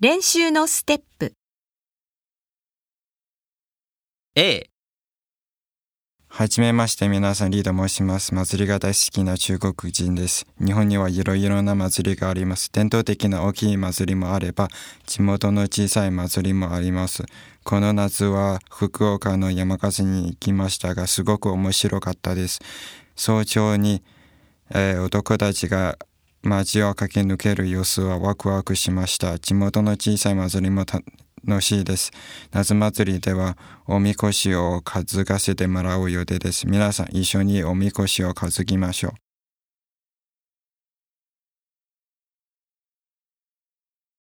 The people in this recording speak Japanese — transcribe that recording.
練習のステップ A、はじめまして、皆さん、リード申します。祭りが大好きな中国人です。日本にはいろいろな祭りがあります。伝統的な大きい祭りもあれば、地元の小さい祭りもあります。この夏は福岡の山笠に行きましたが、すごく面白かったです。早朝に、えー男たちが街を駆け抜ける様子はワクワクしました。地元の小さい祭りも楽しいです。夏祭りではおみこしを担がせてもらう予定です。皆さん一緒におみこしを担ぎましょう。